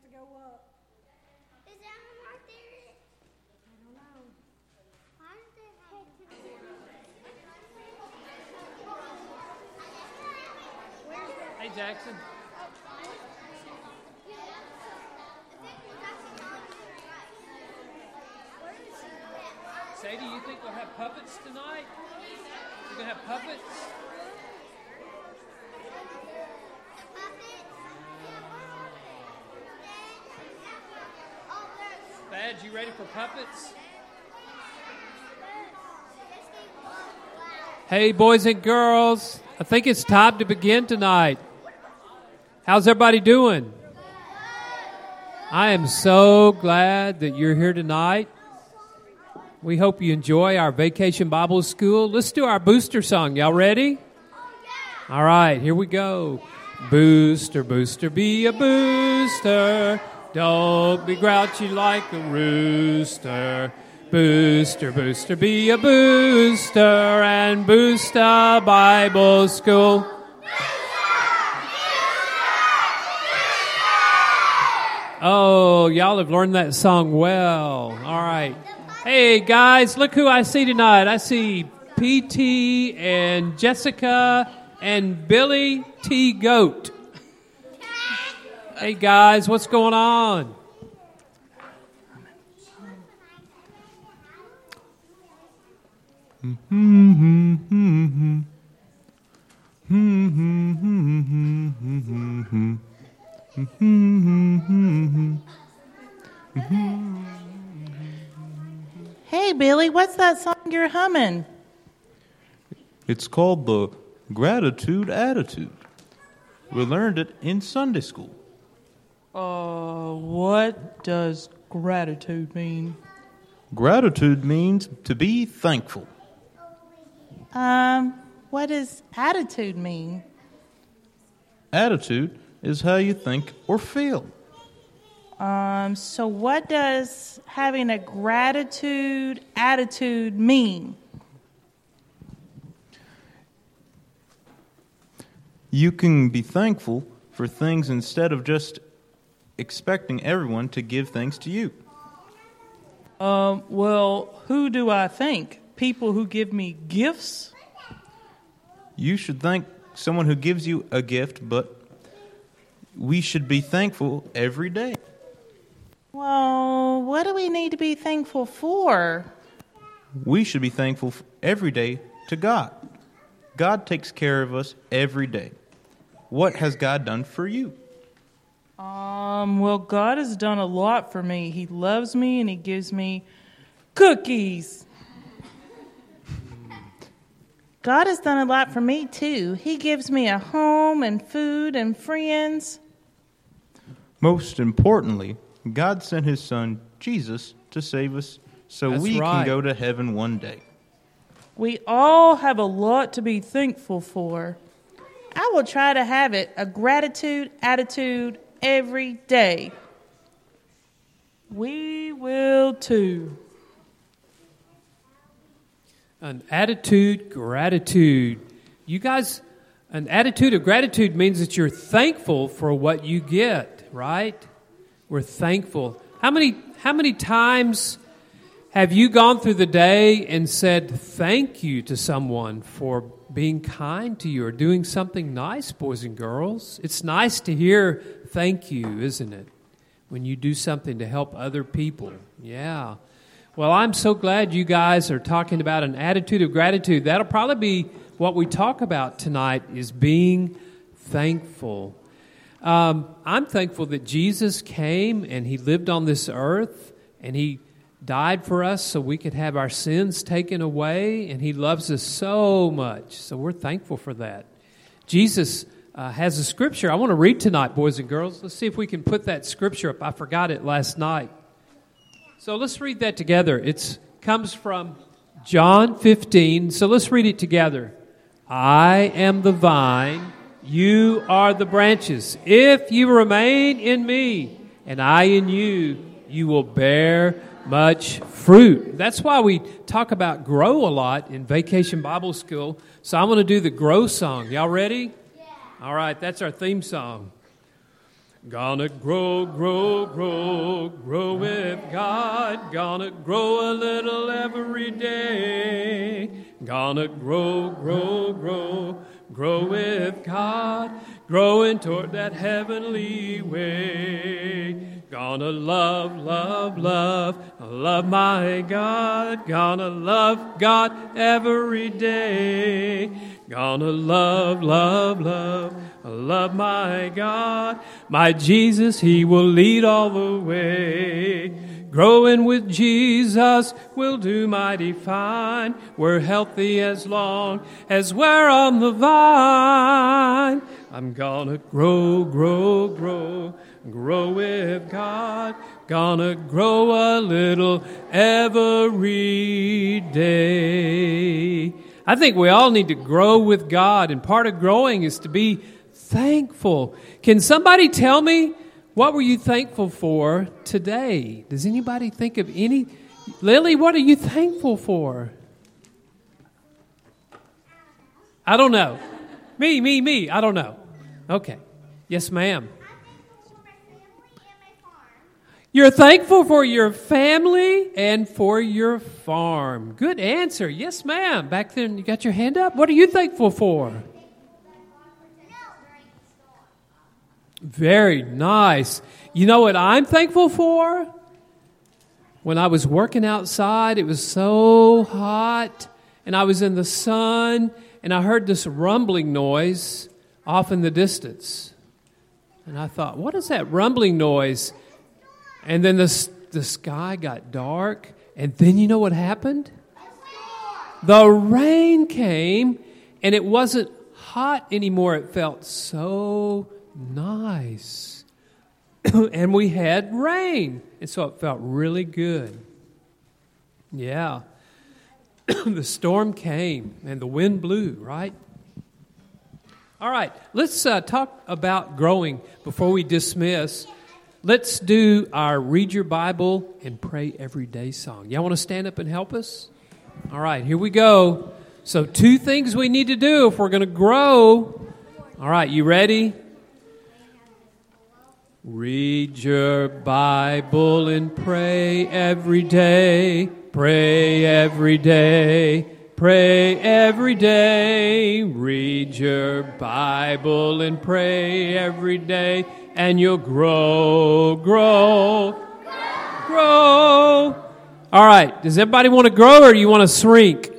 have to go up. Is that right there? I don't know. Why did they have Hey, Jackson. Sadie, you think we'll have puppets tonight? We're gonna have puppets. You ready for puppets? Hey, boys and girls, I think it's time to begin tonight. How's everybody doing? I am so glad that you're here tonight. We hope you enjoy our Vacation Bible School. Let's do our booster song. Y'all ready? All right, here we go. Booster, booster, be a booster. Don't be grouchy like a rooster. Booster, booster, be a booster and boost a Bible school. Oh, y'all have learned that song well. All right. Hey, guys, look who I see tonight. I see PT and Jessica and Billy T. Goat. Hey, guys, what's going on? Hey, Billy, what's that song you're humming? It's called the Gratitude Attitude. We learned it in Sunday school. Uh, what does gratitude mean? Gratitude means to be thankful. Um, what does attitude mean? Attitude is how you think or feel. Um, so what does having a gratitude attitude mean? You can be thankful for things instead of just expecting everyone to give thanks to you. Um, well, who do I thank? People who give me gifts? You should thank someone who gives you a gift, but we should be thankful every day. Well, what do we need to be thankful for? We should be thankful every day to God. God takes care of us every day. What has God done for you? Um, well, God has done a lot for me. He loves me and He gives me cookies. God has done a lot for me, too. He gives me a home and food and friends. Most importantly, God sent his son, Jesus, to save us so That's we right. can go to heaven one day. We all have a lot to be thankful for. I will try to have it a gratitude attitude every day. We will too. An attitude, gratitude. You guys, an attitude of gratitude means that you're thankful for what you get, right? We're thankful. How many, how many times have you gone through the day and said thank you to someone for being kind to you or doing something nice, boys and girls? It's nice to hear thank you, isn't it? When you do something to help other people. Yeah. Well, I'm so glad you guys are talking about an attitude of gratitude. That'll probably be what we talk about tonight is being thankful. Um, I'm thankful that Jesus came and he lived on this earth and he died for us so we could have our sins taken away and he loves us so much. So we're thankful for that. Jesus uh, has a scripture I want to read tonight, boys and girls. Let's see if we can put that scripture up. I forgot it last night. So let's read that together. It comes from John 15. So let's read it together. I am the vine, you are the branches. If you remain in me and I in you, you will bear much fruit. That's why we talk about grow a lot in Vacation Bible School. So I'm going to do the grow song. Y'all ready? All right, that's our theme song. Gonna grow, grow, grow, grow with God. Gonna grow a little every day. Gonna grow, grow, grow, grow with God. Growing toward that heavenly way. Gonna love, love, love, love my God. Gonna love God every day. Gonna love, love, love, love my God. My Jesus, He will lead all the way. Growing with Jesus will do mighty fine. We're healthy as long as we're on the vine. I'm gonna grow, grow, grow, grow with God. Gonna grow a little every day. I think we all need to grow with God, and part of growing is to be thankful. Can somebody tell me what were you thankful for today? Does anybody think of any? Lily, what are you thankful for? I don't know. Me, me, me. I don't know. Okay. Yes, ma'am. For my family and my farm. You're thankful for your family and for your farm. Good answer. Yes, ma'am. Back then, you got your hand up. What are you thankful for? Very nice. You know what I'm thankful for? When I was working outside, it was so hot, and I was in the sun, and I heard this rumbling noise off in the distance. And I thought, what is that rumbling noise? And then the, the sky got dark, and then you know what happened? The rain came, and it wasn't hot anymore. It felt so nice. and we had rain, and so it felt really good. Yeah. the storm came, and the wind blew, right? All right, let's uh, talk about growing before we dismiss. Let's do our Read Your Bible and Pray Every Day song. Y'all want to stand up and help us? All right, here we go. So, two things we need to do if we're going to grow. All right, you ready? Read your Bible and pray every day. Pray every day. Pray every day. Read your Bible and pray every day, and you'll grow, grow, grow. All right, does everybody want to grow or do you want to shrink?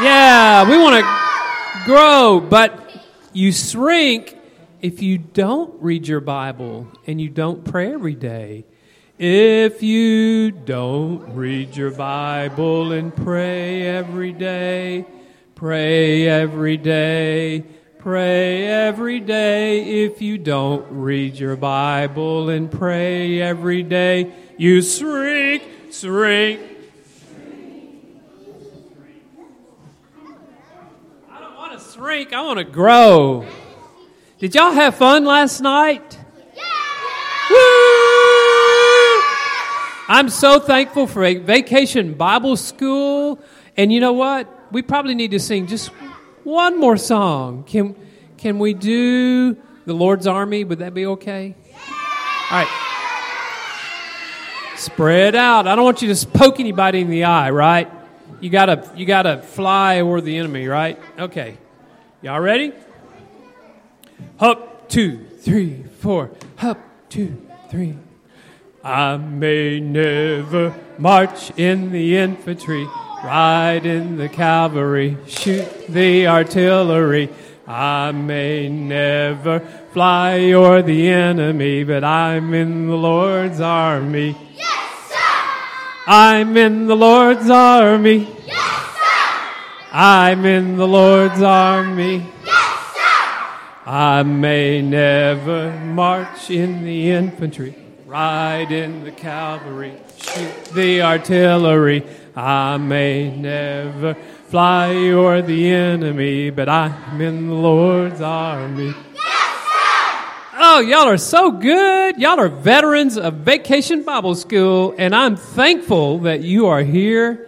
Yeah, we want to grow, but you shrink if you don't read your Bible and you don't pray every day. If you don't read your Bible and pray every day, pray every day, pray every day. If you don't read your Bible and pray every day, you shrink, shrink, I don't want to shrink. I want to grow. Did y'all have fun last night? Woo! I'm so thankful for a vacation Bible school. And you know what? We probably need to sing just one more song. Can, can we do the Lord's Army? Would that be okay? All right. Spread out. I don't want you to poke anybody in the eye, right? You gotta, you gotta fly over the enemy, right? Okay. Y'all ready? Up, two, three, four. Up, two, three. I may never march in the infantry, ride in the cavalry, shoot the artillery. I may never fly o'er the enemy, but I'm in the Lord's army. Yes, sir! I'm in the Lord's army. Yes, sir! I'm in the Lord's army. Yes, sir! I may never march in the infantry, ride in the cavalry, shoot the artillery. I may never fly o'er the enemy, but I'm in the Lord's army. Oh, y'all are so good. Y'all are veterans of Vacation Bible School, and I'm thankful that you are here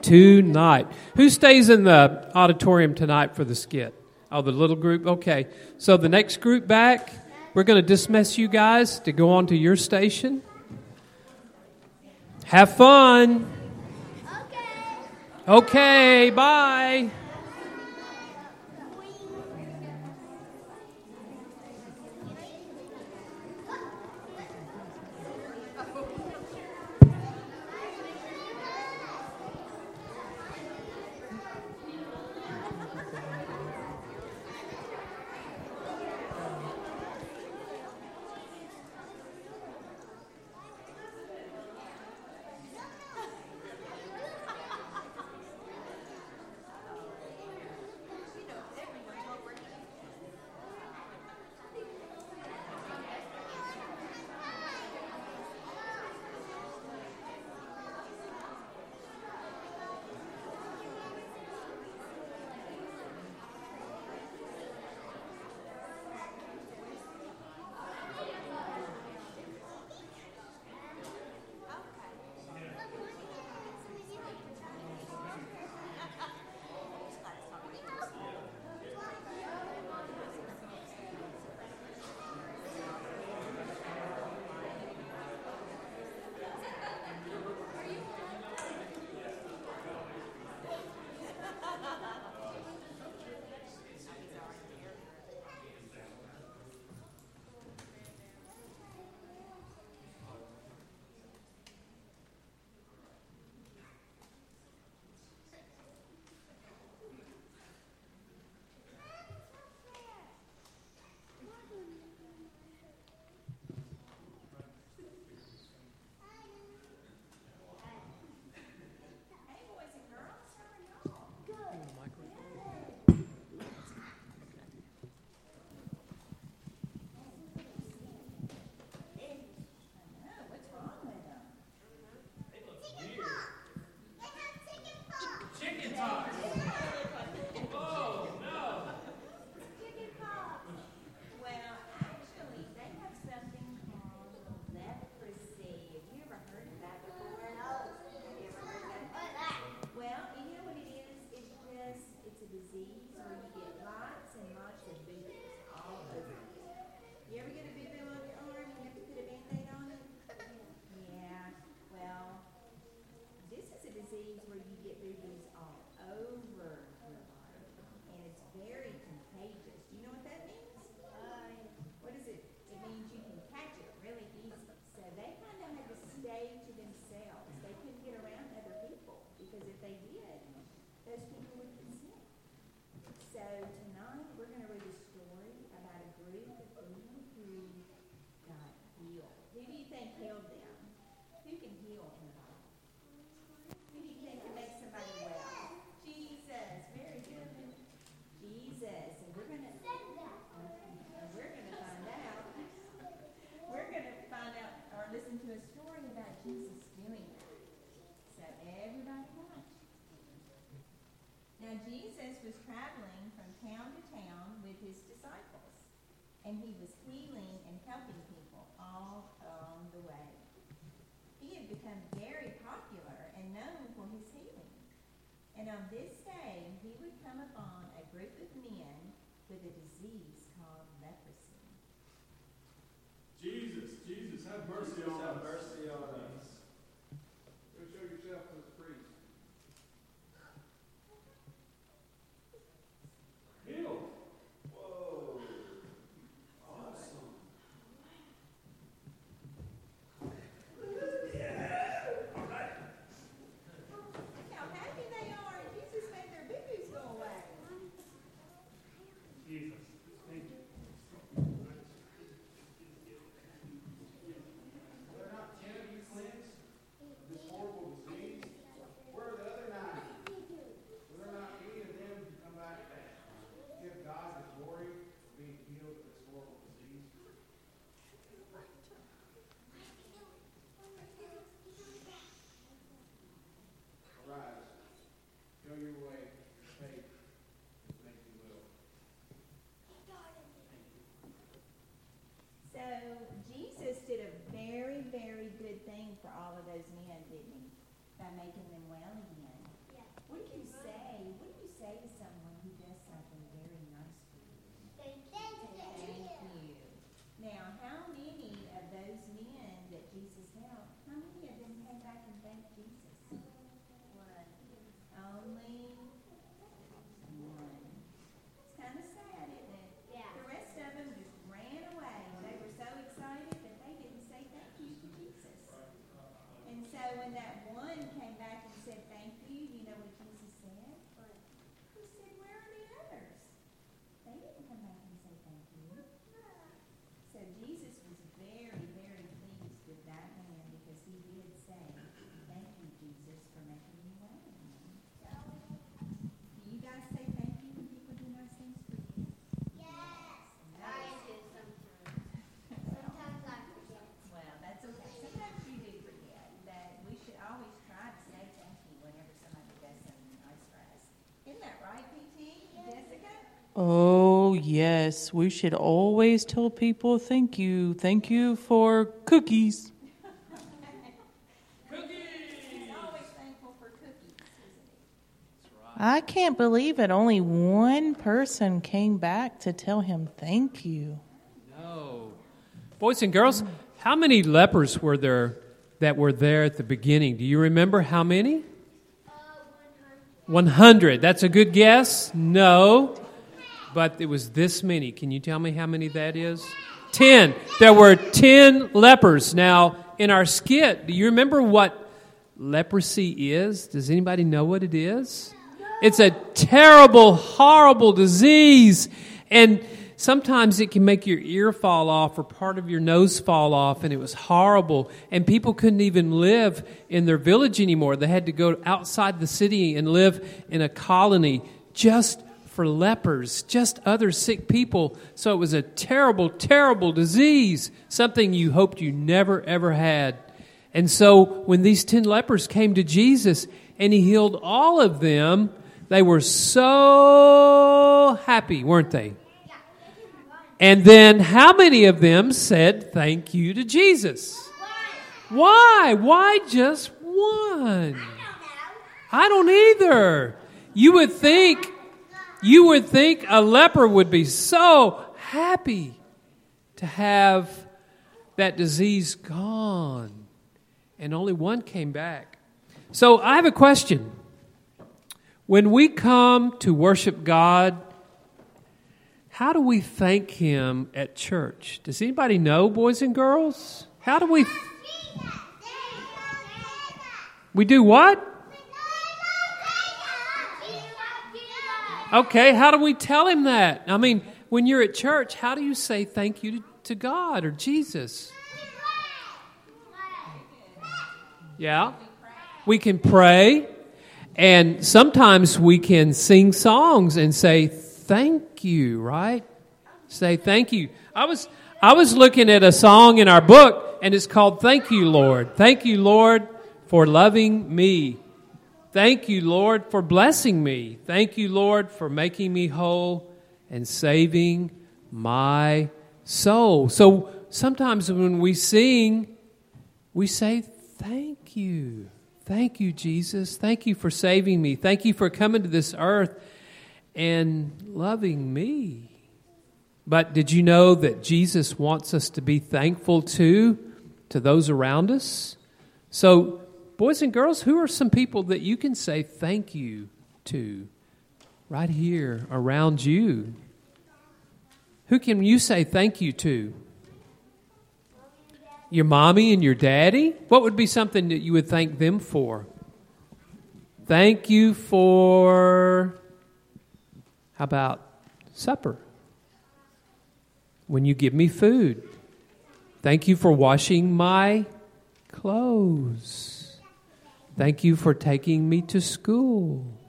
tonight. Who stays in the auditorium tonight for the skit? Oh, the little group? Okay. So the next group back, we're going to dismiss you guys to go on to your station. Have fun. Okay. Bye. Mercy on yes. We should always tell people thank you. Thank you for cookies. Cookies. I can't believe it. Only one person came back to tell him thank you. No. Boys and girls, how many lepers were there that were there at the beginning? Do you remember how many? Uh, 100. That's a good guess? No. But it was this many. Can you tell me how many that is? 10. There were 10 lepers. Now, in our skit, do you remember what leprosy is? Does anybody know what it is? It's a terrible, horrible disease. And sometimes it can make your ear fall off or part of your nose fall off. And it was horrible. And people couldn't even live in their village anymore. They had to go outside the city and live in a colony just for lepers, just other sick people. So it was a terrible, terrible disease, something you hoped you never, ever had. And so when these 10 lepers came to Jesus and he healed all of them, they were so happy, weren't they? And then how many of them said thank you to Jesus? Why? Why just one? I don't either. You would think you would think a leper would be so happy to have that disease gone. And only one came back. So I have a question. When we come to worship God, how do we thank Him at church? Does anybody know, boys and girls? How do we? We do what? Okay, how do we tell Him that? I mean, when you're at church, how do you say thank you to, to God or Jesus? Yeah. We can pray. And sometimes we can sing songs and say thank you, right? Say thank you. I was I was looking at a song in our book and it's called Thank You Lord. Thank you Lord for loving me. Thank you Lord for blessing me. Thank you Lord for making me whole and saving my soul. So sometimes when we sing we say thank you. Thank you, Jesus. Thank you for saving me. Thank you for coming to this earth and loving me. But did you know that Jesus wants us to be thankful too to those around us? So, boys and girls, who are some people that you can say thank you to right here around you? Who can you say thank you to? Your mommy and your daddy? What would be something that you would thank them for? Thank you for, how about supper? When you give me food. Thank you for washing my clothes. Thank you for taking me to school.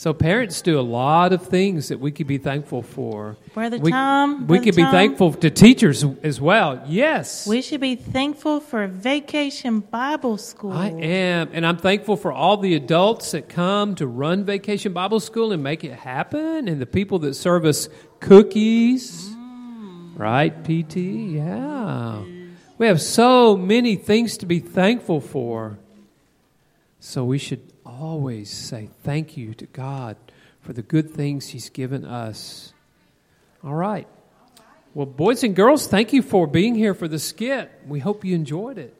So parents do a lot of things that we could be thankful for. Brother we, Tom, we could be Tom, thankful to teachers as well. Yes. We should be thankful for Vacation Bible School. I am, and I'm thankful for all the adults that come to run Vacation Bible School and make it happen, and the people that serve us cookies. Mm. Right, PT? Yeah. We have so many things to be thankful for. So we should always say thank you to God for the good things He's given us. All right. Well, boys and girls, thank you for being here for the skit. We hope you enjoyed it.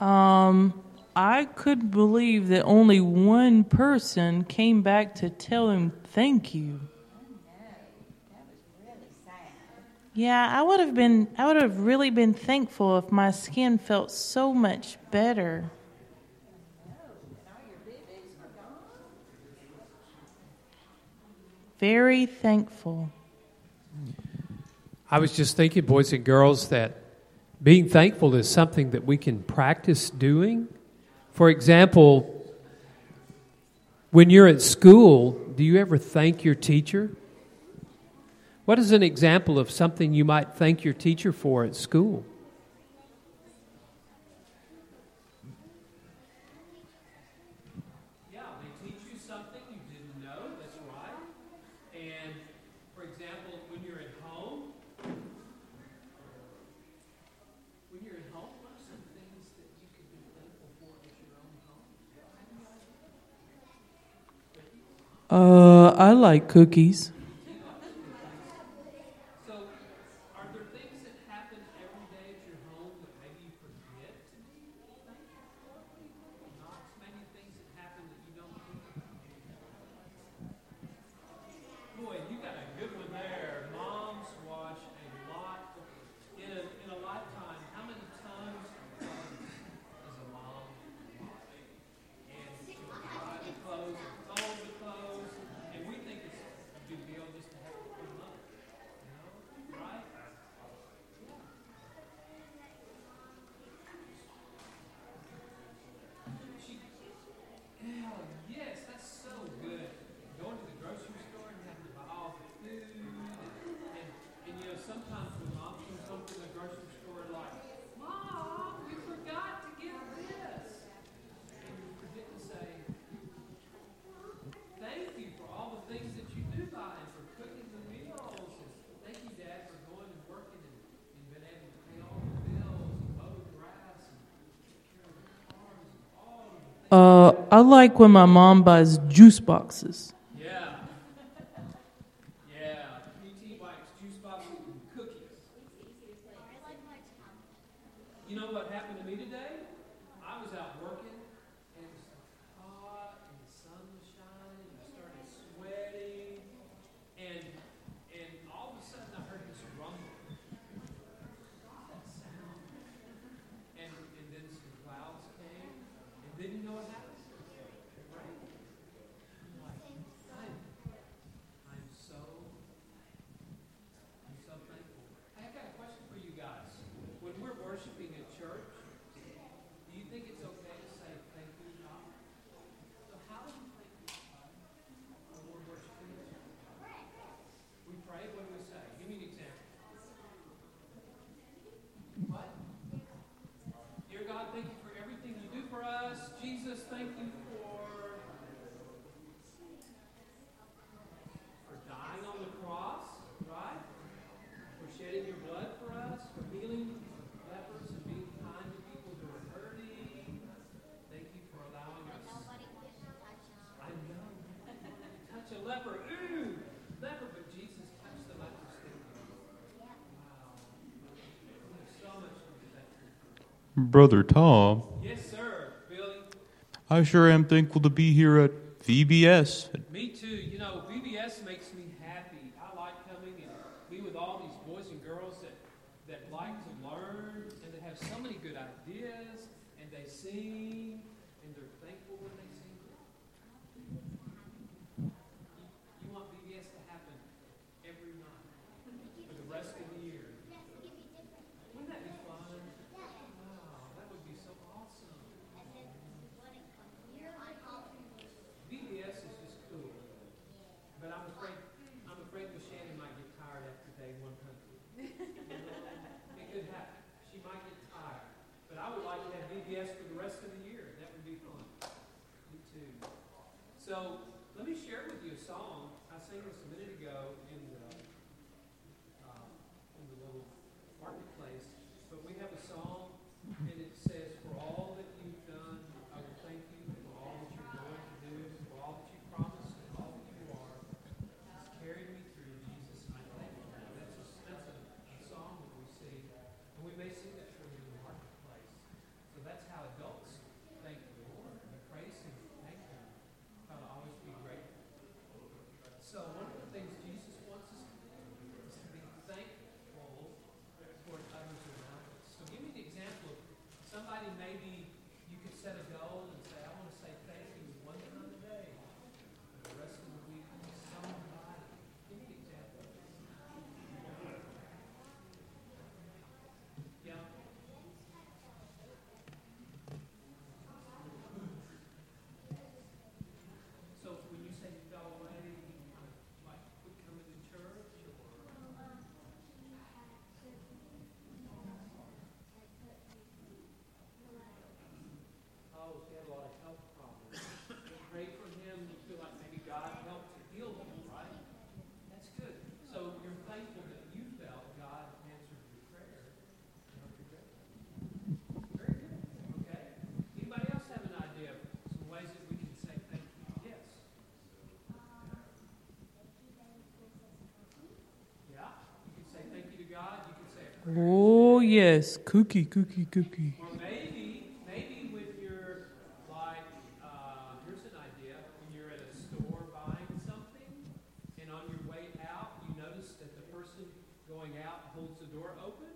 Um, I could believe that only one person came back to tell him thank you. Yeah, I would have been I would have really been thankful if my skin felt so much better. Very thankful. I was just thinking, boys and girls, that being thankful is something that we can practice doing. For example, when you're at school, do you ever thank your teacher? What is an example of something you might thank your teacher for at school? Uh, I like cookies. I like when my mom buys juice boxes. Brother Tom. Yes, sir, Billy. I sure am thankful to be here at VBS. Oh, yes. Cookie, cookie, cookie. Or maybe, maybe like, uh, here's an idea. When you're at a store buying something, and on your way out, you notice that the person going out holds the door open,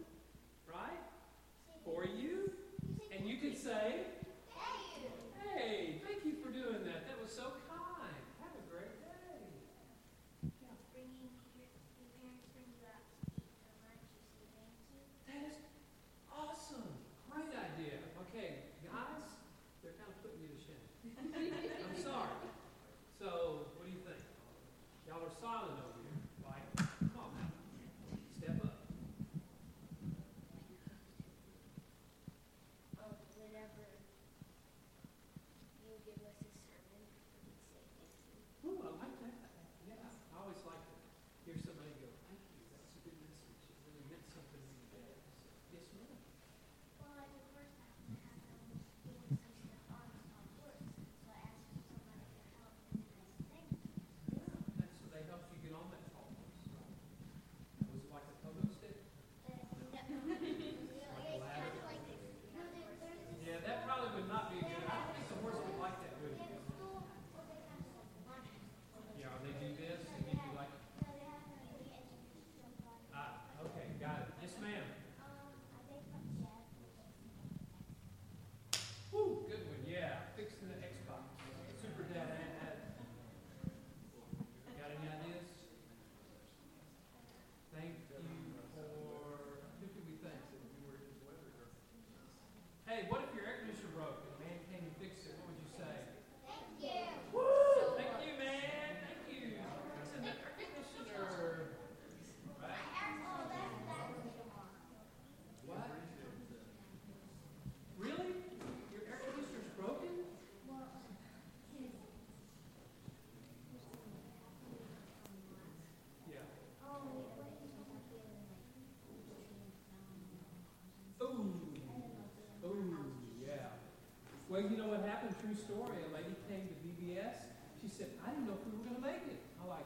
Well, you know what happened? True story. A lady came to VBS. She said, I didn't know if we were going to make it. I like,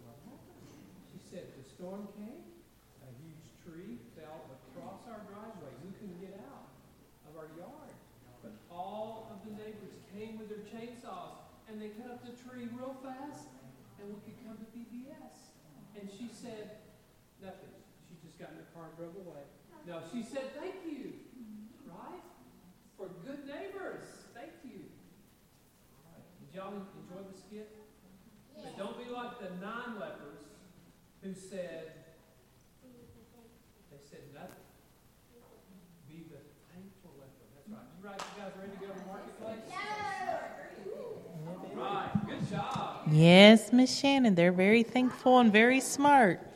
what happened? She said, the storm came, a huge tree fell across our driveway. We couldn't get out of our yard. But all of the neighbors came with their chainsaws and they cut up the tree real fast and we could come to VBS. And she said, nothing. She just got in her car and drove away. No, she said, thank you. Right? For good neighbors. Thank you. All right. Did y'all enjoy the skit? But don't be like the nine lepers who said, they said nothing. Be the thankful leper. That's right. You right, you guys ready to go to the marketplace? All right. Good job. Yes, Miss Shannon. They're very thankful and very smart.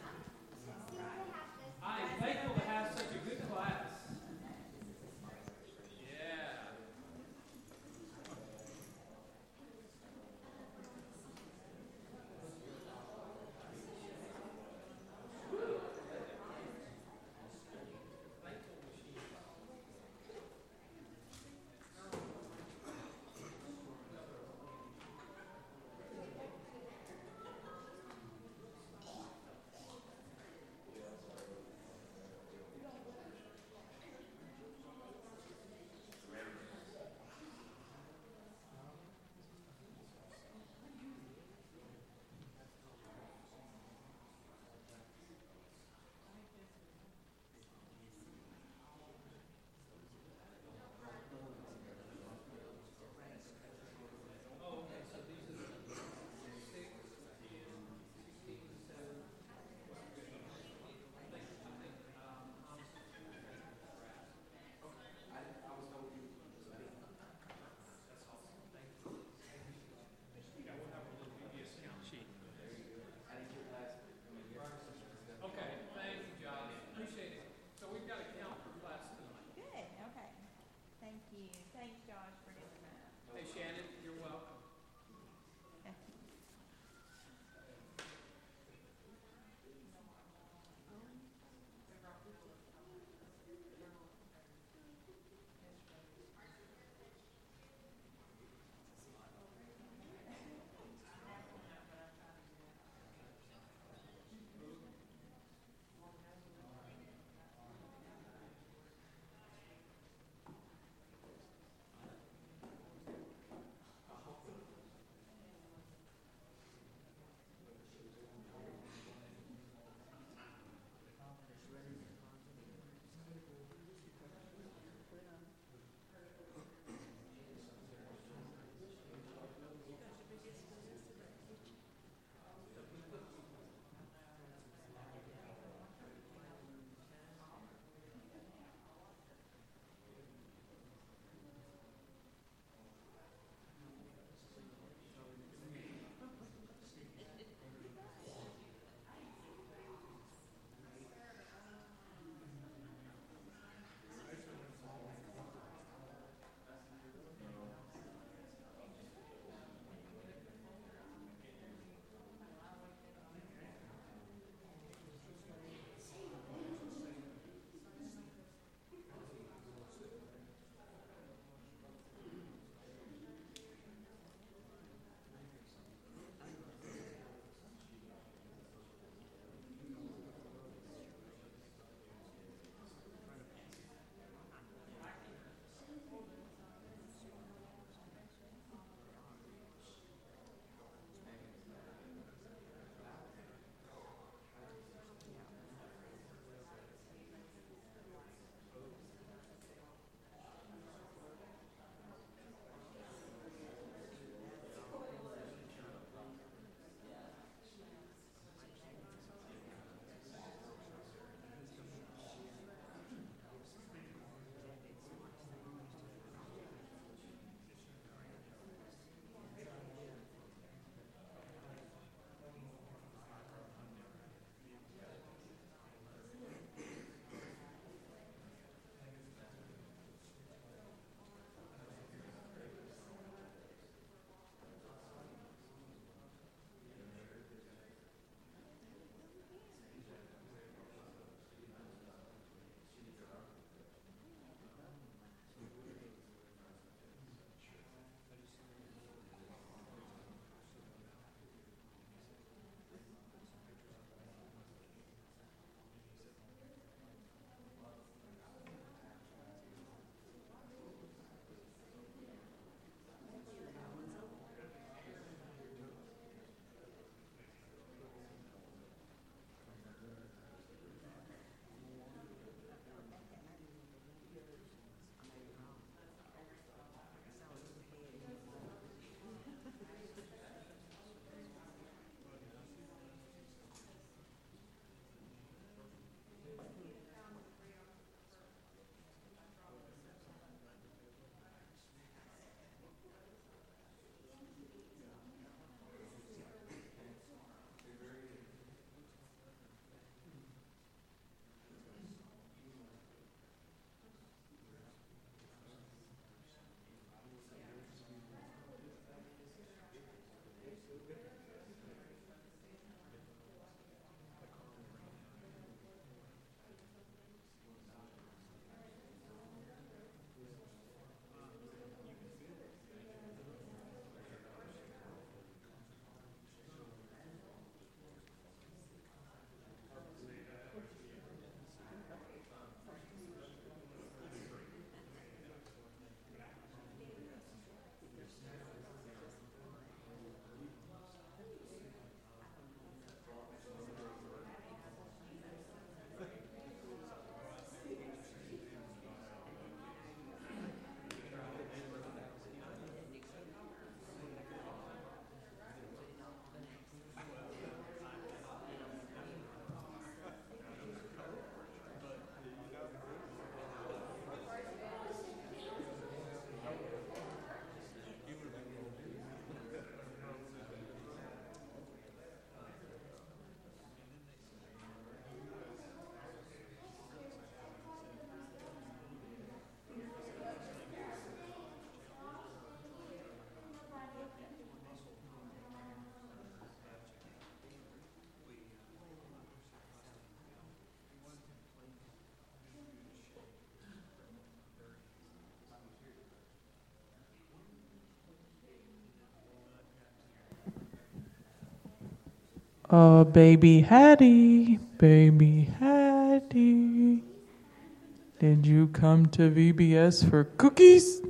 Oh, baby Hattie, baby Hattie. Did you come to VBS for cookies?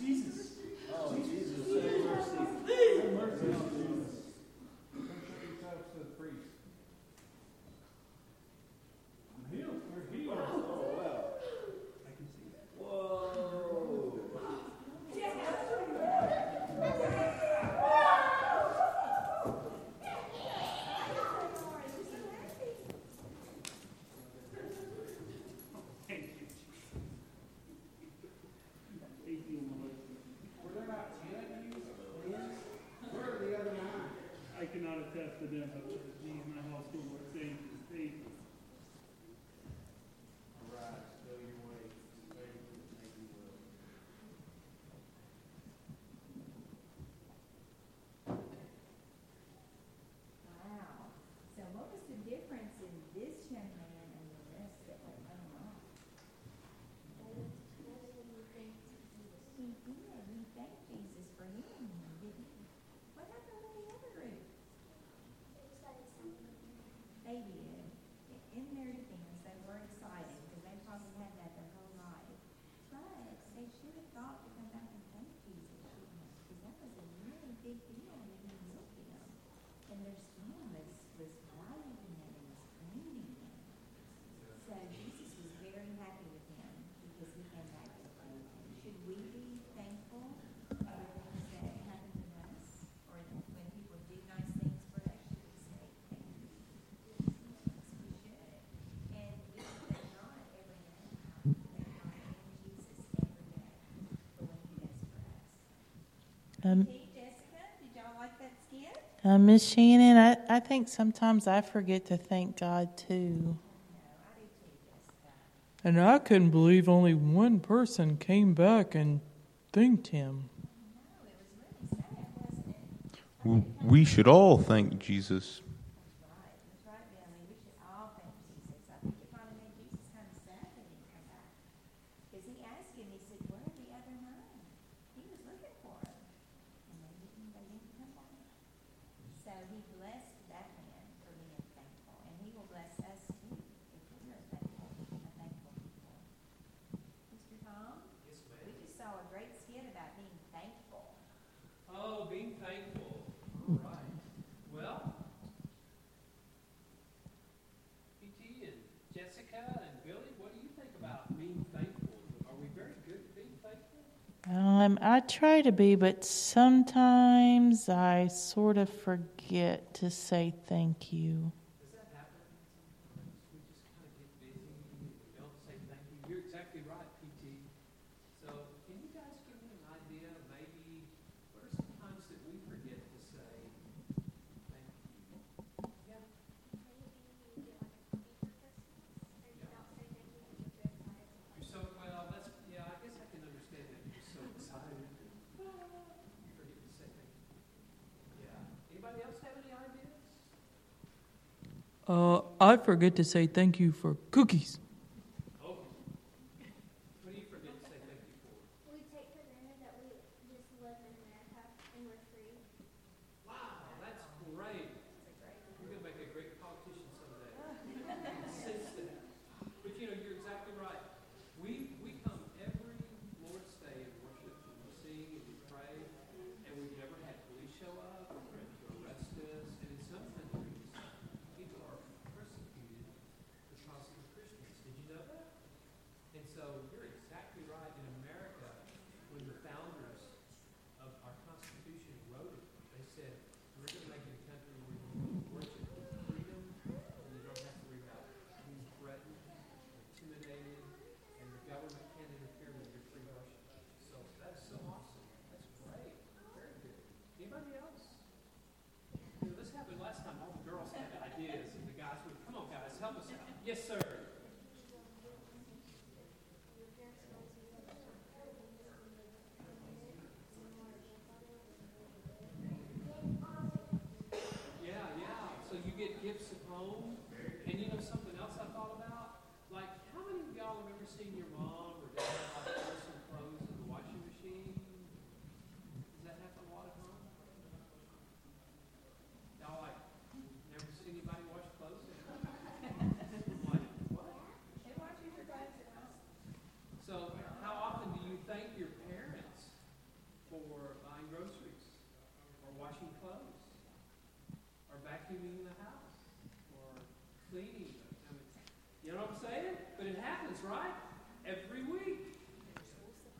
Jesus Um. Uh, Miss Shannon, I, I think sometimes I forget to thank God too. And I couldn't believe only one person came back and thanked him. We should all thank Jesus. So he blessed that man for being thankful, and he will bless us too if we are thankful, a thankful people. Mr. Tom? Yes, ma'am. We just saw a great skit about being thankful. Oh, being thankful. Mm-hmm. All right. Well, PT and Jessica and Billy, what do you think about being thankful? Are we very good at being thankful? Um, I try to be, but sometimes I sort of forget forget to say thank you. Uh, I forget to say thank you for cookies.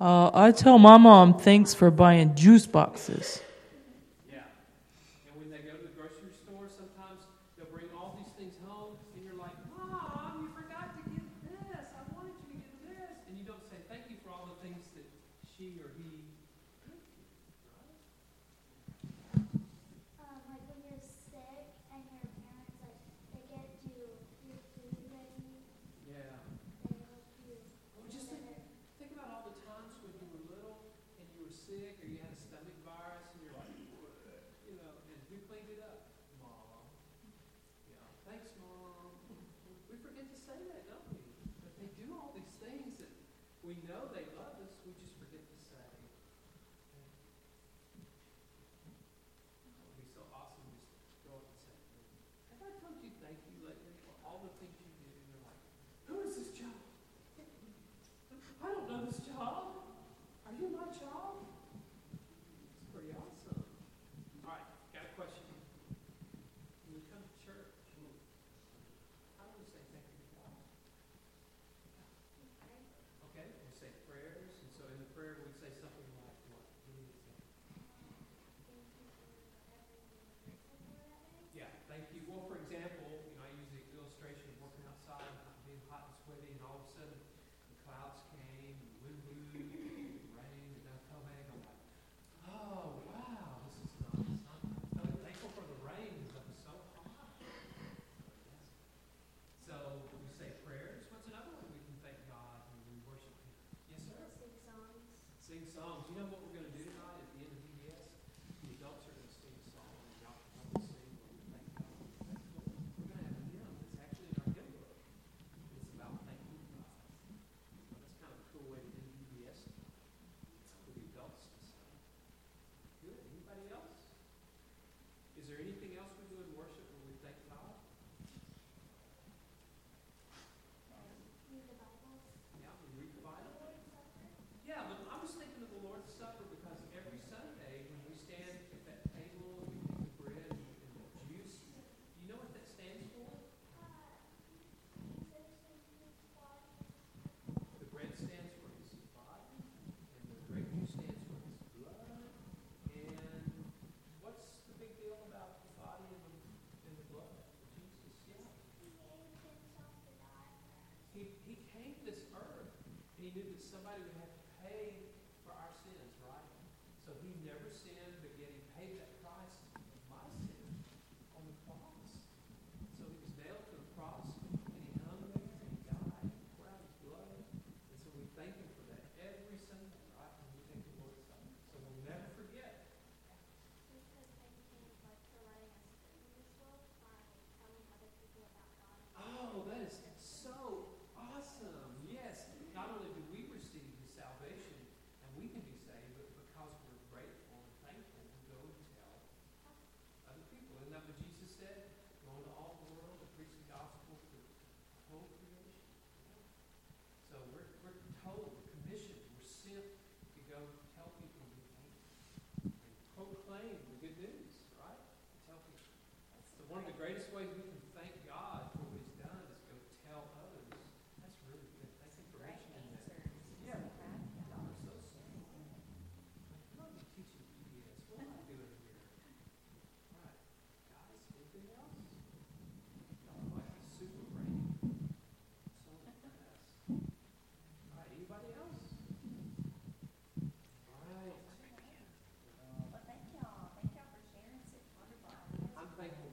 Uh, I tell my mom thanks for buying juice boxes.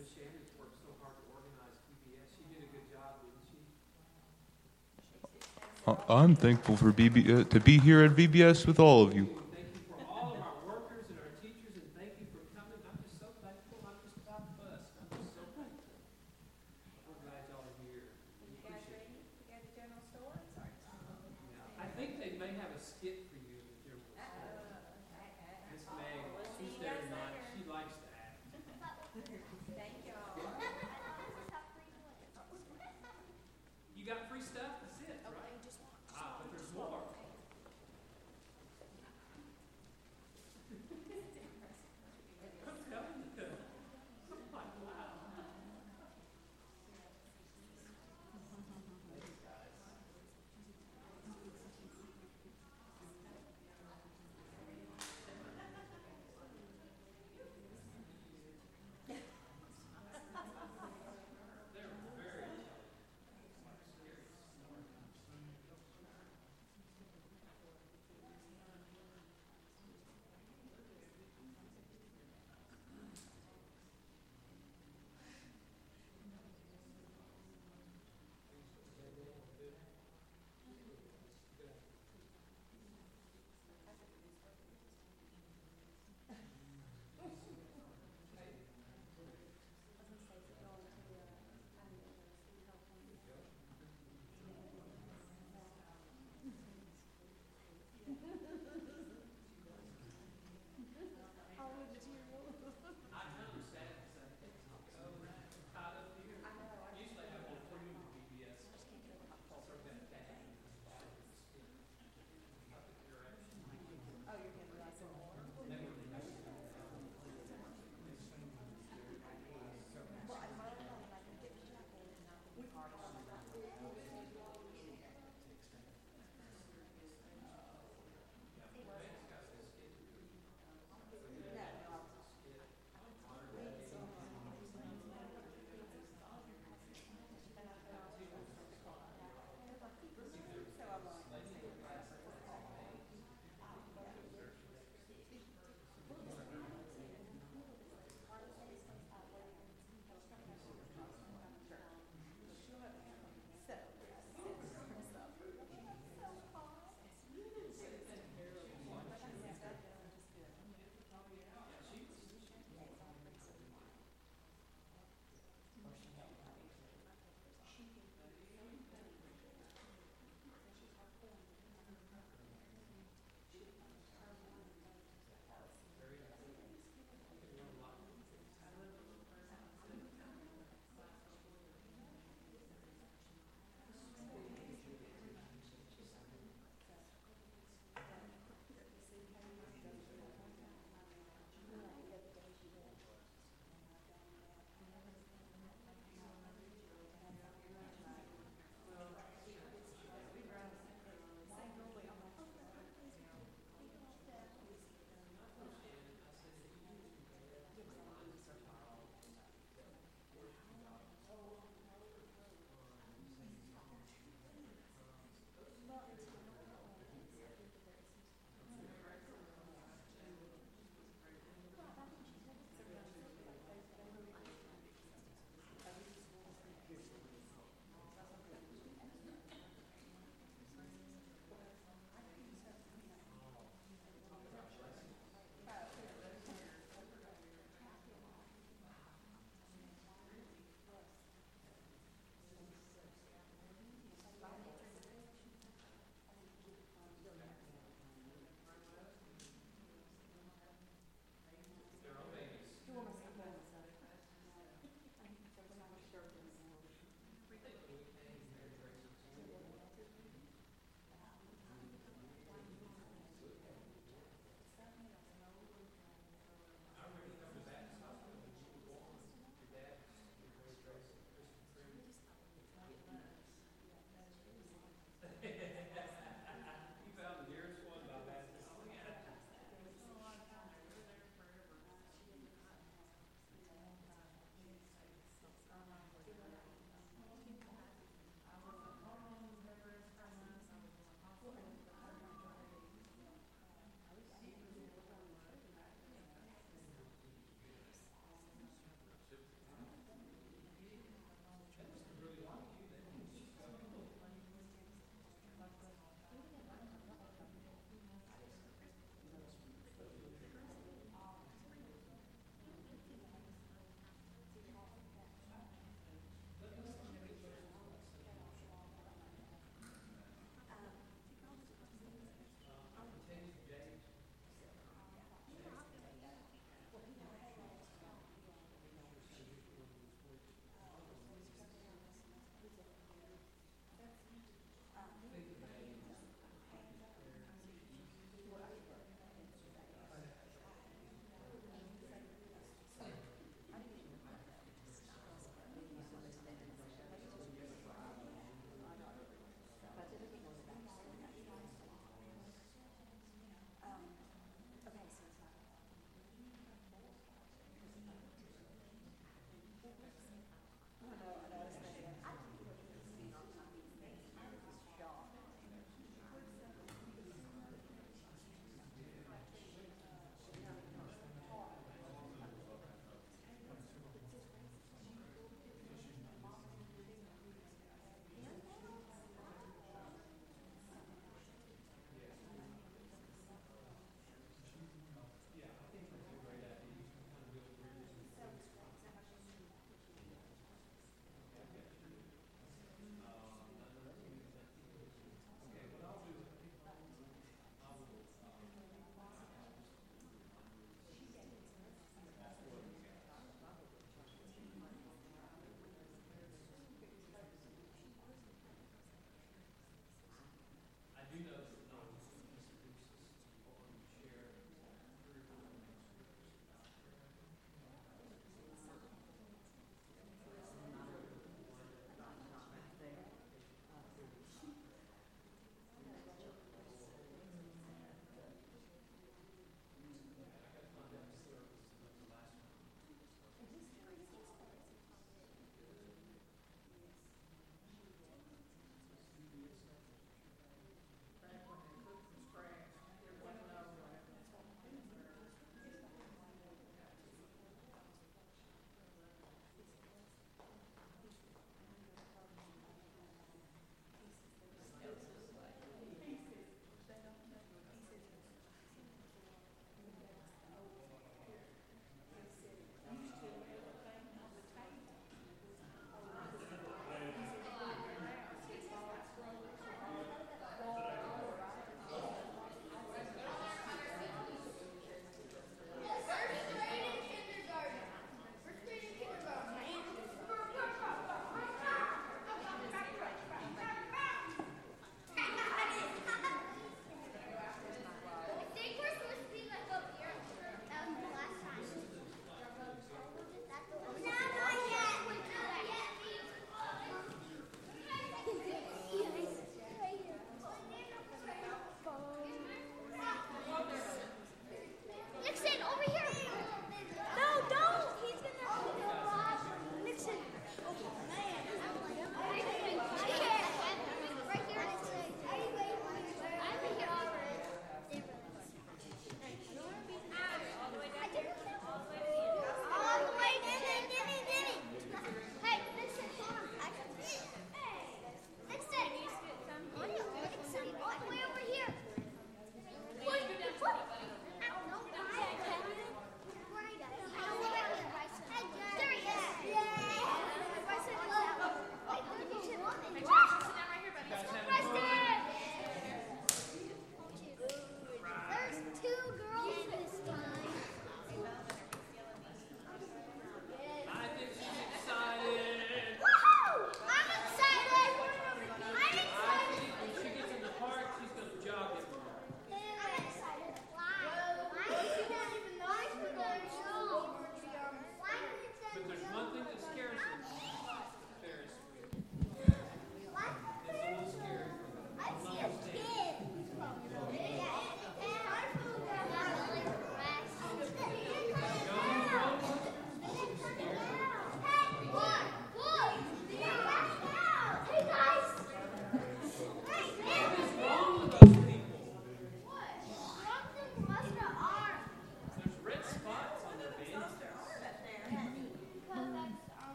Miss Shannon's worked so hard to organize VBS. She did a good job, didn't she? Uh, I'm thankful for BB, uh, to be here at VBS with all of you. got free stuff?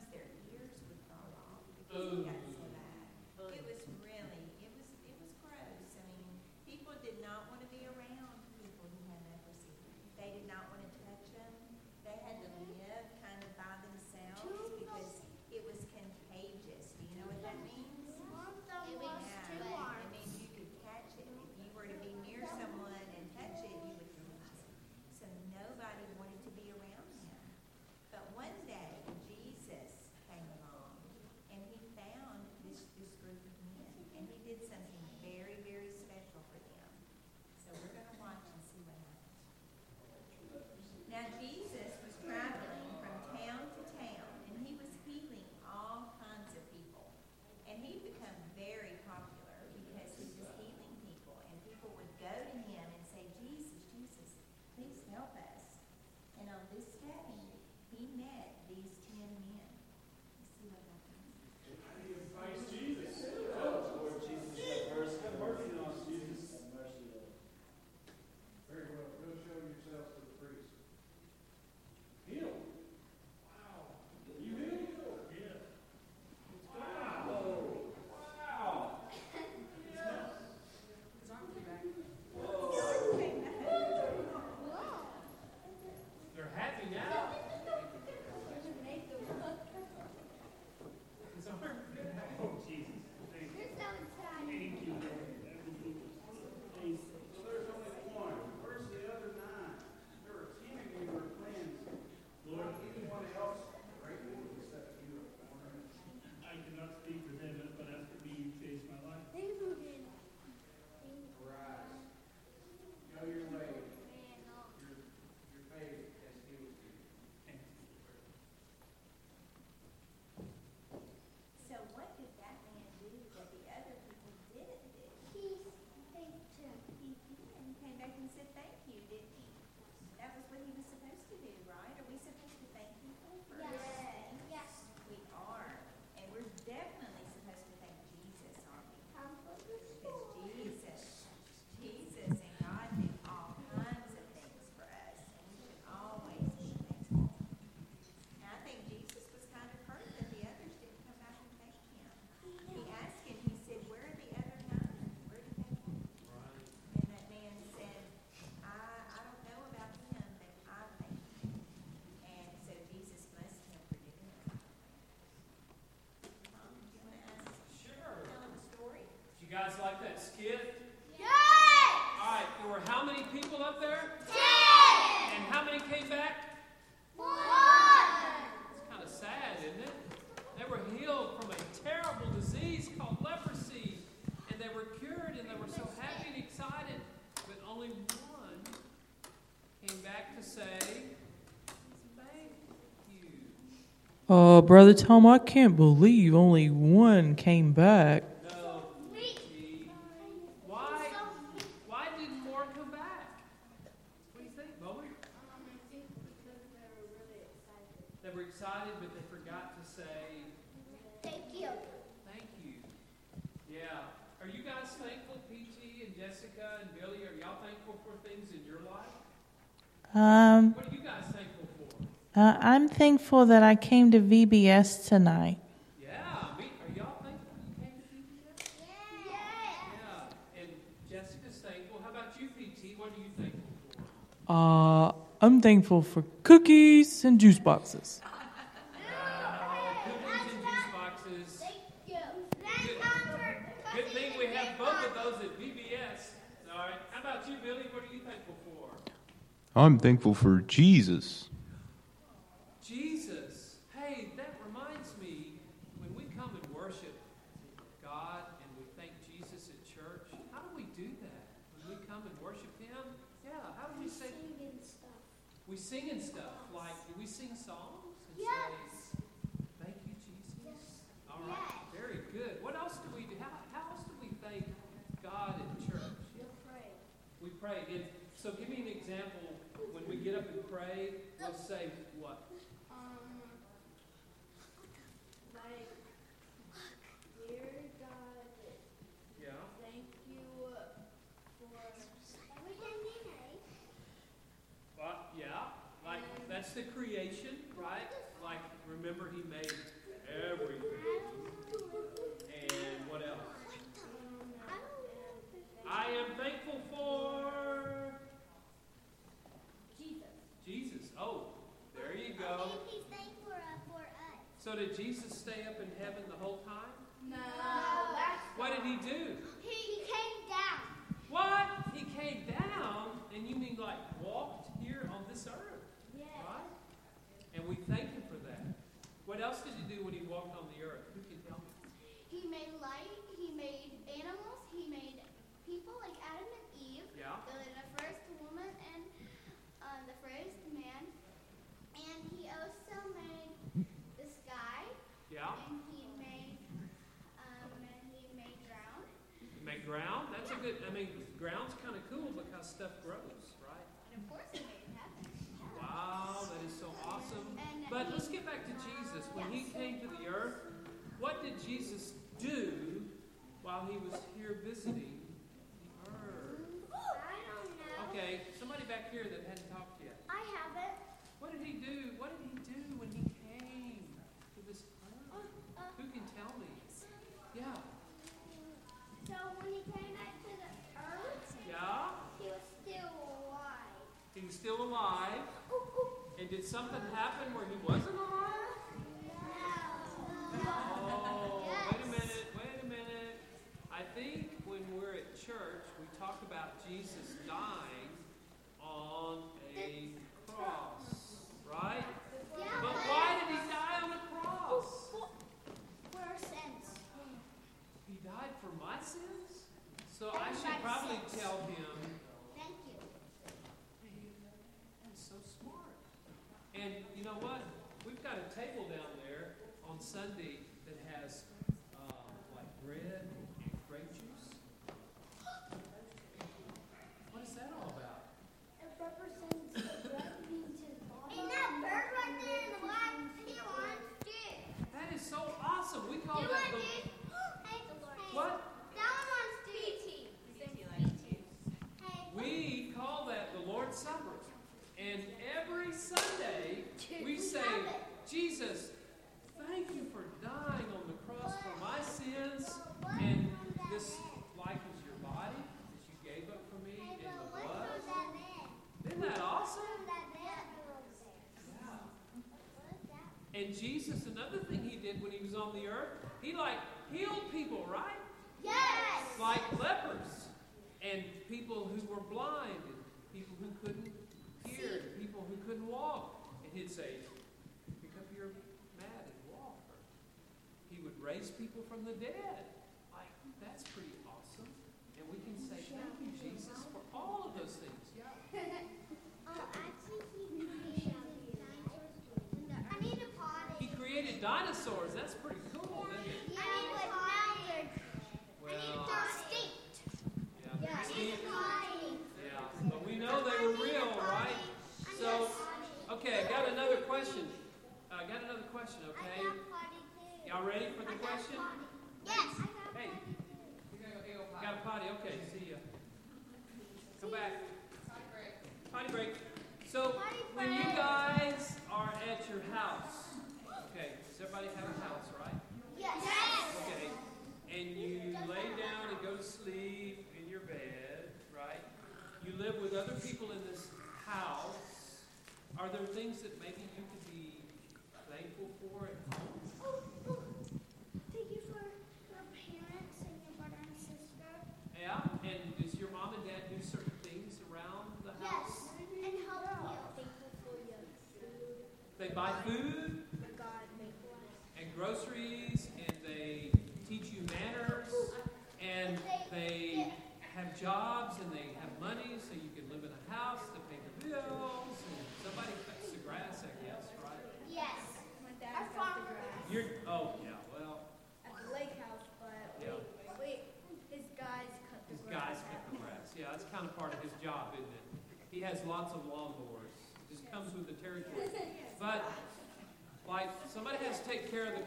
sometimes they're You guys like that skit? Yes! All right, there were how many people up there? Ten! And how many came back? One! It's kind of sad, isn't it? They were healed from a terrible disease called leprosy, and they were cured, and they were so happy and excited. But only one came back to say, "Thank you." Oh, Brother Tom, I can't believe only one came back. No, Gee. Why? Why didn't more come back? What do you think, Bowen? They were excited, but they forgot to say Thank you. thank you. Yeah. Are you guys thankful, PT and Jessica and Billy? Are y'all thankful for things in your life? Um, What are you guys thankful for? uh, I'm thankful that I came to VBS tonight. Yeah. Me, are y'all thankful you came to VBS? Yes. Yeah. And Jessica's thankful. How about you, PT? What are you thankful for? Uh, I'm thankful for cookies and juice boxes. Cookies and juice boxes. Thank you. Thank Comfort. Good thing we have both of those at VBS. All right. How about you, Billy? What are you thankful for? I'm thankful for Jesus. Jesus. Hey, that reminds me when we come and worship God and we thank Jesus at church, how do we do that? When we come and worship Him? Yeah, how do we say? Singing stuff. We sing and stuff. Like, do we sing songs and Yes. say, Thank you, Jesus? All right. Yes. Very good. What else do we do? How, how else do we thank God in church? Pray. We pray. And so give me an example. When we get up and say what? Um, like, dear God, Yeah. thank you for everything you made. Well, yeah. Like that's the creation, right? Like remember he made everything. And what else? I am thankful for Jesus. Jesus. Oh, there you go. He's thankful for us. So did Jesus stay up in heaven the whole time? No. What did he do? He came down. What? He came down, and you mean like walked here on this earth, Yes. right? And we thank him for that. What else did he do when he walked on the earth? Who can tell me? He made light. He made animals. He made people like Adam and Eve. Yeah. The, the first woman and uh, the first man. And he also made the sky. Yeah. And he made um, and he made ground. Make ground. That's a good. I mean, ground's kind of cool because stuff grows, right? And of course he made heaven. Wow, that is so awesome. And But let's get back to Jesus. When he came to the earth, what did Jesus do while he was here visiting the earth? I don't know. Okay, somebody back here that hadn't talked yet. I haven't. What did he do? What did he do when he came to this earth? Uh, Who can tell me? Yeah. so when he came back to the earth, Yeah. he was still alive. He was still alive. And did something happen where he wasn't alive? Oh, wait a minute, wait a minute. I think when we're at church, we talk about Jesus Sunday that has uh, like bread and grape juice? What is that all about? It represents the bread being to the body. And that bird right there in the black, he wants That is so awesome. We call that.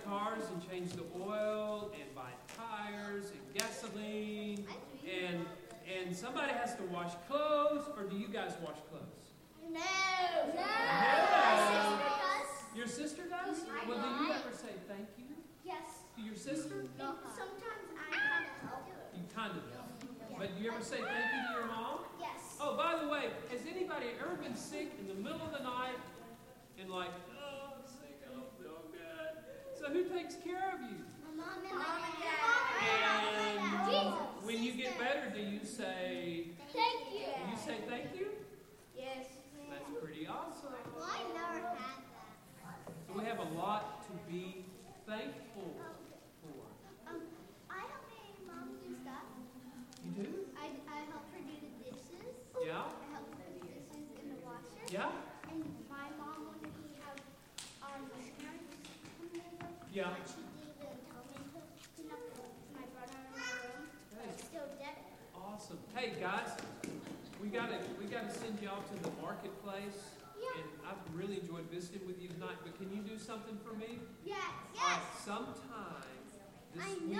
cars and change the oil and buy tires and gasoline and and somebody has to wash clothes or do you guys wash clothes? No. No. no. Your sister does? I well, do you ever say thank you? Yes. To your sister? No. Sometimes I kind of help. You kind of help. But do you ever say thank you to your mom? Yes. Oh, by the way, has anybody ever been sick in the middle of the night and like so who takes care of you? My mom and, dad. And, when you get better, do you say thank you? You say thank you? Yes. That's pretty awesome. Well, I never had that. So we have a lot to be thankful guys, we gotta we gotta send y'all to the marketplace. Yeah. And I've really enjoyed visiting with you tonight. But can you do something for me? Yes. Yes. Uh, sometime this I'm week,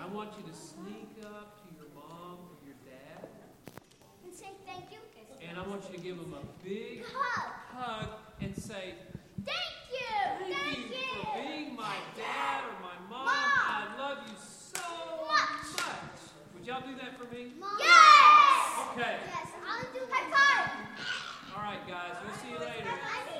I want you to sneak up to your mom or your dad and say thank you. And I want you to give them a big hug, hug and say thank you, thank, thank you, you for being my dad. Would y'all do that for me? Mom. Yes! Okay. Yes, I'll do my part. All right, guys. We'll see you later.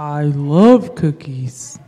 I love cookies.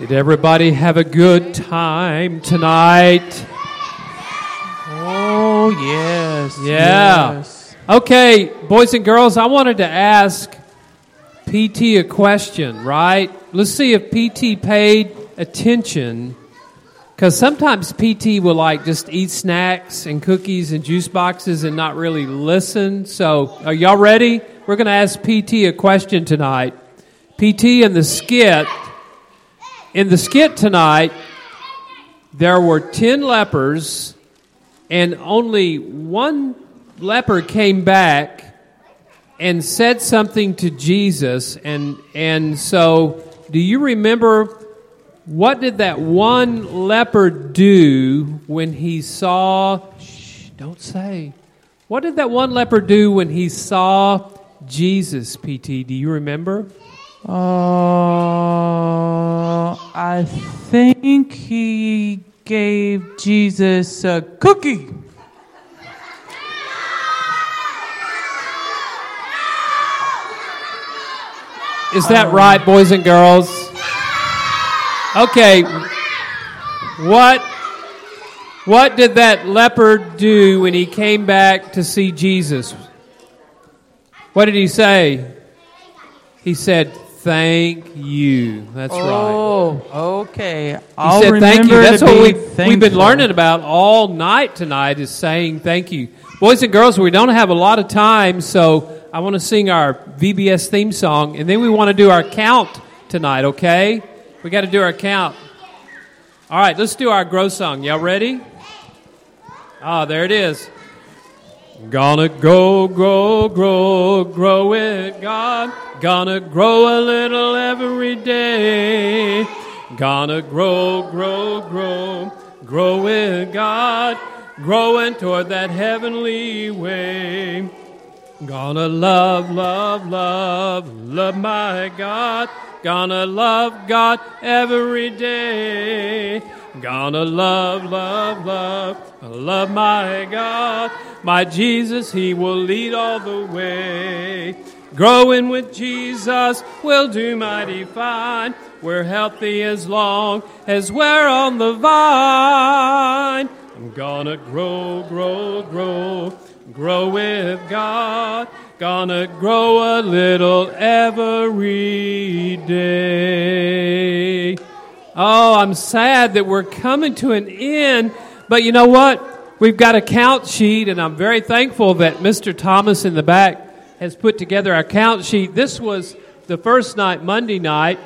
Did everybody have a good time tonight? Oh, yes. Yeah. yes. Okay, boys and girls, I wanted to ask PT a question, right? Let's see if PT paid attention. Because sometimes PT will like just eat snacks and cookies and juice boxes and not really listen. So, are y'all ready? We're going to ask PT a question tonight. PT in the skit. In the skit tonight, there were 10 lepers, and only one leper came back and said something to Jesus. And, and so, do you remember what did that one leper do when he saw? Shh, don't say. What did that one leper do when he saw Jesus, PT? Do you remember? Uh, I think he gave Jesus a cookie. Is that right, boys and girls? Okay. What what did that leopard do when he came back to see Jesus? What did he say? He said, "Thank you." That's right. Oh, okay. He I'll said, "Thank you." That's what be we, we've been learning about all night tonight is saying thank you, boys and girls. We don't have a lot of time, so I want to sing our VBS theme song, and then we want to do our count tonight. Okay, we got to do our count. All right, let's do our grow song. Y'all ready? Ah, there it is. Gonna grow, grow, grow, grow with God. Gonna grow a little every day. Gonna grow, grow, grow, grow with God. Growing toward that heavenly way. Gonna love, love, love, love my God. Gonna love God every day. Gonna love, love, love, love my God. My Jesus, He will lead all the way. Growing with Jesus will do mighty fine. We're healthy as long as we're on the vine. I'm gonna grow, grow, grow, grow with God. Gonna grow a little every day. Oh, I'm sad that we're coming to an end, but you know what? We've got a count sheet, and I'm very thankful that Mr. Thomas in the back has put together our count sheet. This was the first night, Monday night.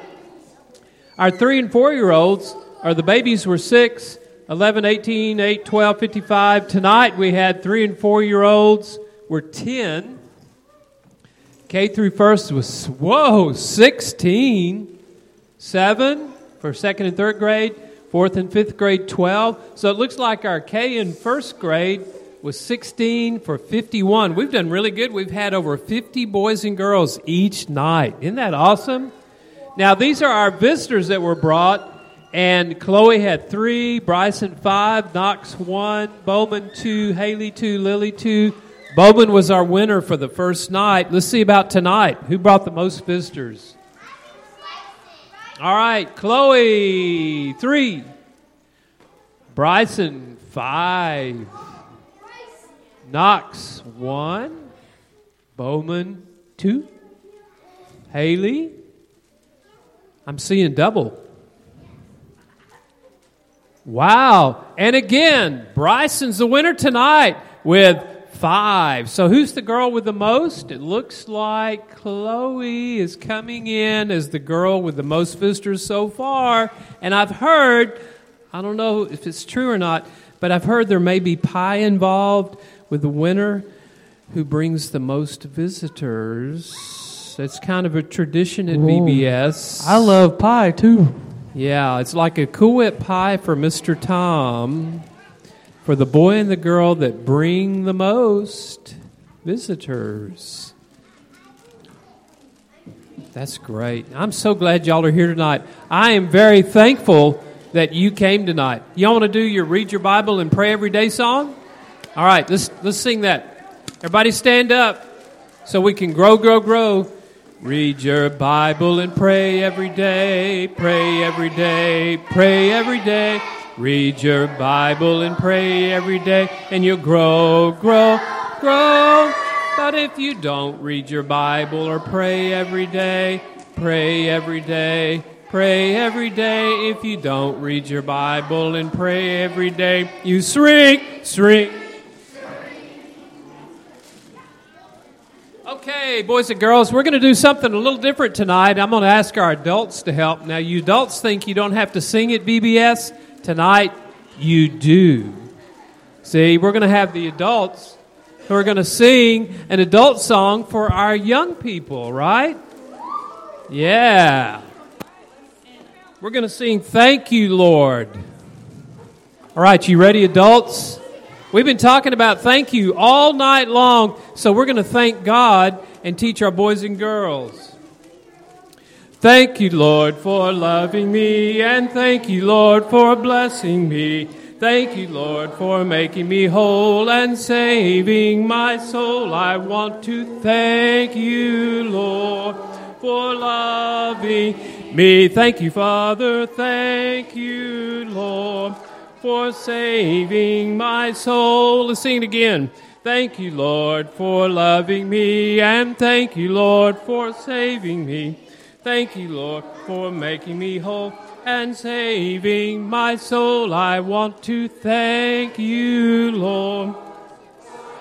Our three and four year olds, or the babies were 6, 11, 18, 8, 12, 55. Tonight we had three and four year olds were 10. K through first was, whoa, 16. 7 for second and third grade. Fourth and fifth grade, 12. So it looks like our K in first grade was 16 for 51. We've done really good. We've had over 50 boys and girls each night. Isn't that awesome? Now, these are our visitors that were brought. And Chloe had three, Bryson five, Knox one, Bowman two, Haley two, Lily two. Bowman was our winner for the first night. Let's see about tonight. Who brought the most visitors? All right, Chloe three, Bryson five, Knox one, Bowman two, Haley. I'm seeing double. Wow. And again, Bryson's the winner tonight with five. So who's the girl with the most? It looks like Chloe is coming in as the girl with the most visitors so far. And I've heard, I don't know if it's true or not, but I've heard there may be pie involved with the winner who brings the most visitors. It's kind of a tradition at VBS. I love pie too. Yeah, it's like a Cool Whip pie for Mr. Tom, for the boy and the girl that bring the most visitors. That's great. I'm so glad y'all are here tonight. I am very thankful that you came tonight. Y'all want to do your read your Bible and pray every day song? All right, let's let's sing that. Everybody stand up so we can grow, grow, grow Read your Bible and pray every day. Pray every day. Pray every day. Read your Bible and pray every day, and you'll grow, grow, grow. But if you don't read your Bible or pray every day, pray every day, pray every day. If you don't read your Bible and pray every day, you shrink, shrink. Okay, boys and girls, we're going to do something a little different tonight. I'm going to ask our adults to help. Now, you adults think you don't have to sing at VBS. Tonight, you do. See, we're going to have the adults who are going to sing an adult song for our young people, right? Yeah. We're going to sing Thank You, Lord. All right, you ready, adults? We've been talking about thank you all night long, so we're going to thank God and teach our boys and girls. Thank you, Lord, for loving me, and thank you, Lord, for blessing me. Thank you, Lord, for making me whole and saving my soul. I want to thank you, Lord, for loving me. Thank you, Father. Thank you, Lord, for saving my soul. Let's sing it again. Thank you, Lord, for loving me, and thank you, Lord, for saving me. Thank you, Lord, for making me whole and saving my soul. I want to thank you, Lord,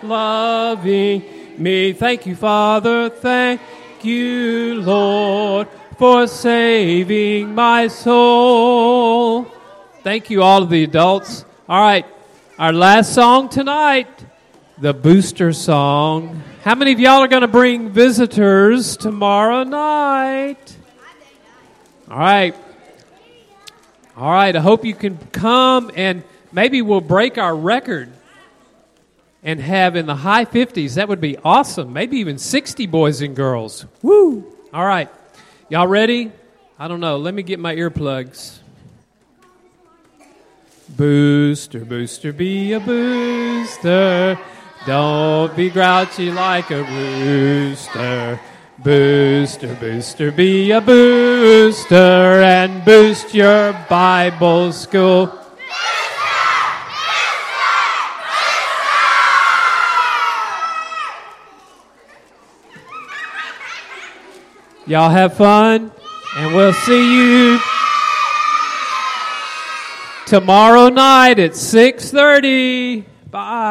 loving me. Thank you, Father. Thank you, Lord, for saving my soul. Thank you, all of the adults. All right, our last song tonight, the booster song. How many of y'all are going to bring visitors tomorrow night? All right. All right, I hope you can come and maybe we'll break our record and have in the high 50s. That would be awesome. Maybe even 60 boys and girls. Woo! All right. Y'all ready? I don't know. Let me get my earplugs. Booster, booster, be a booster. Don't be grouchy like a rooster. Booster, booster, be a booster and boost your Bible school. Y'all have fun, and we'll see you tomorrow night at 6:30. Bye.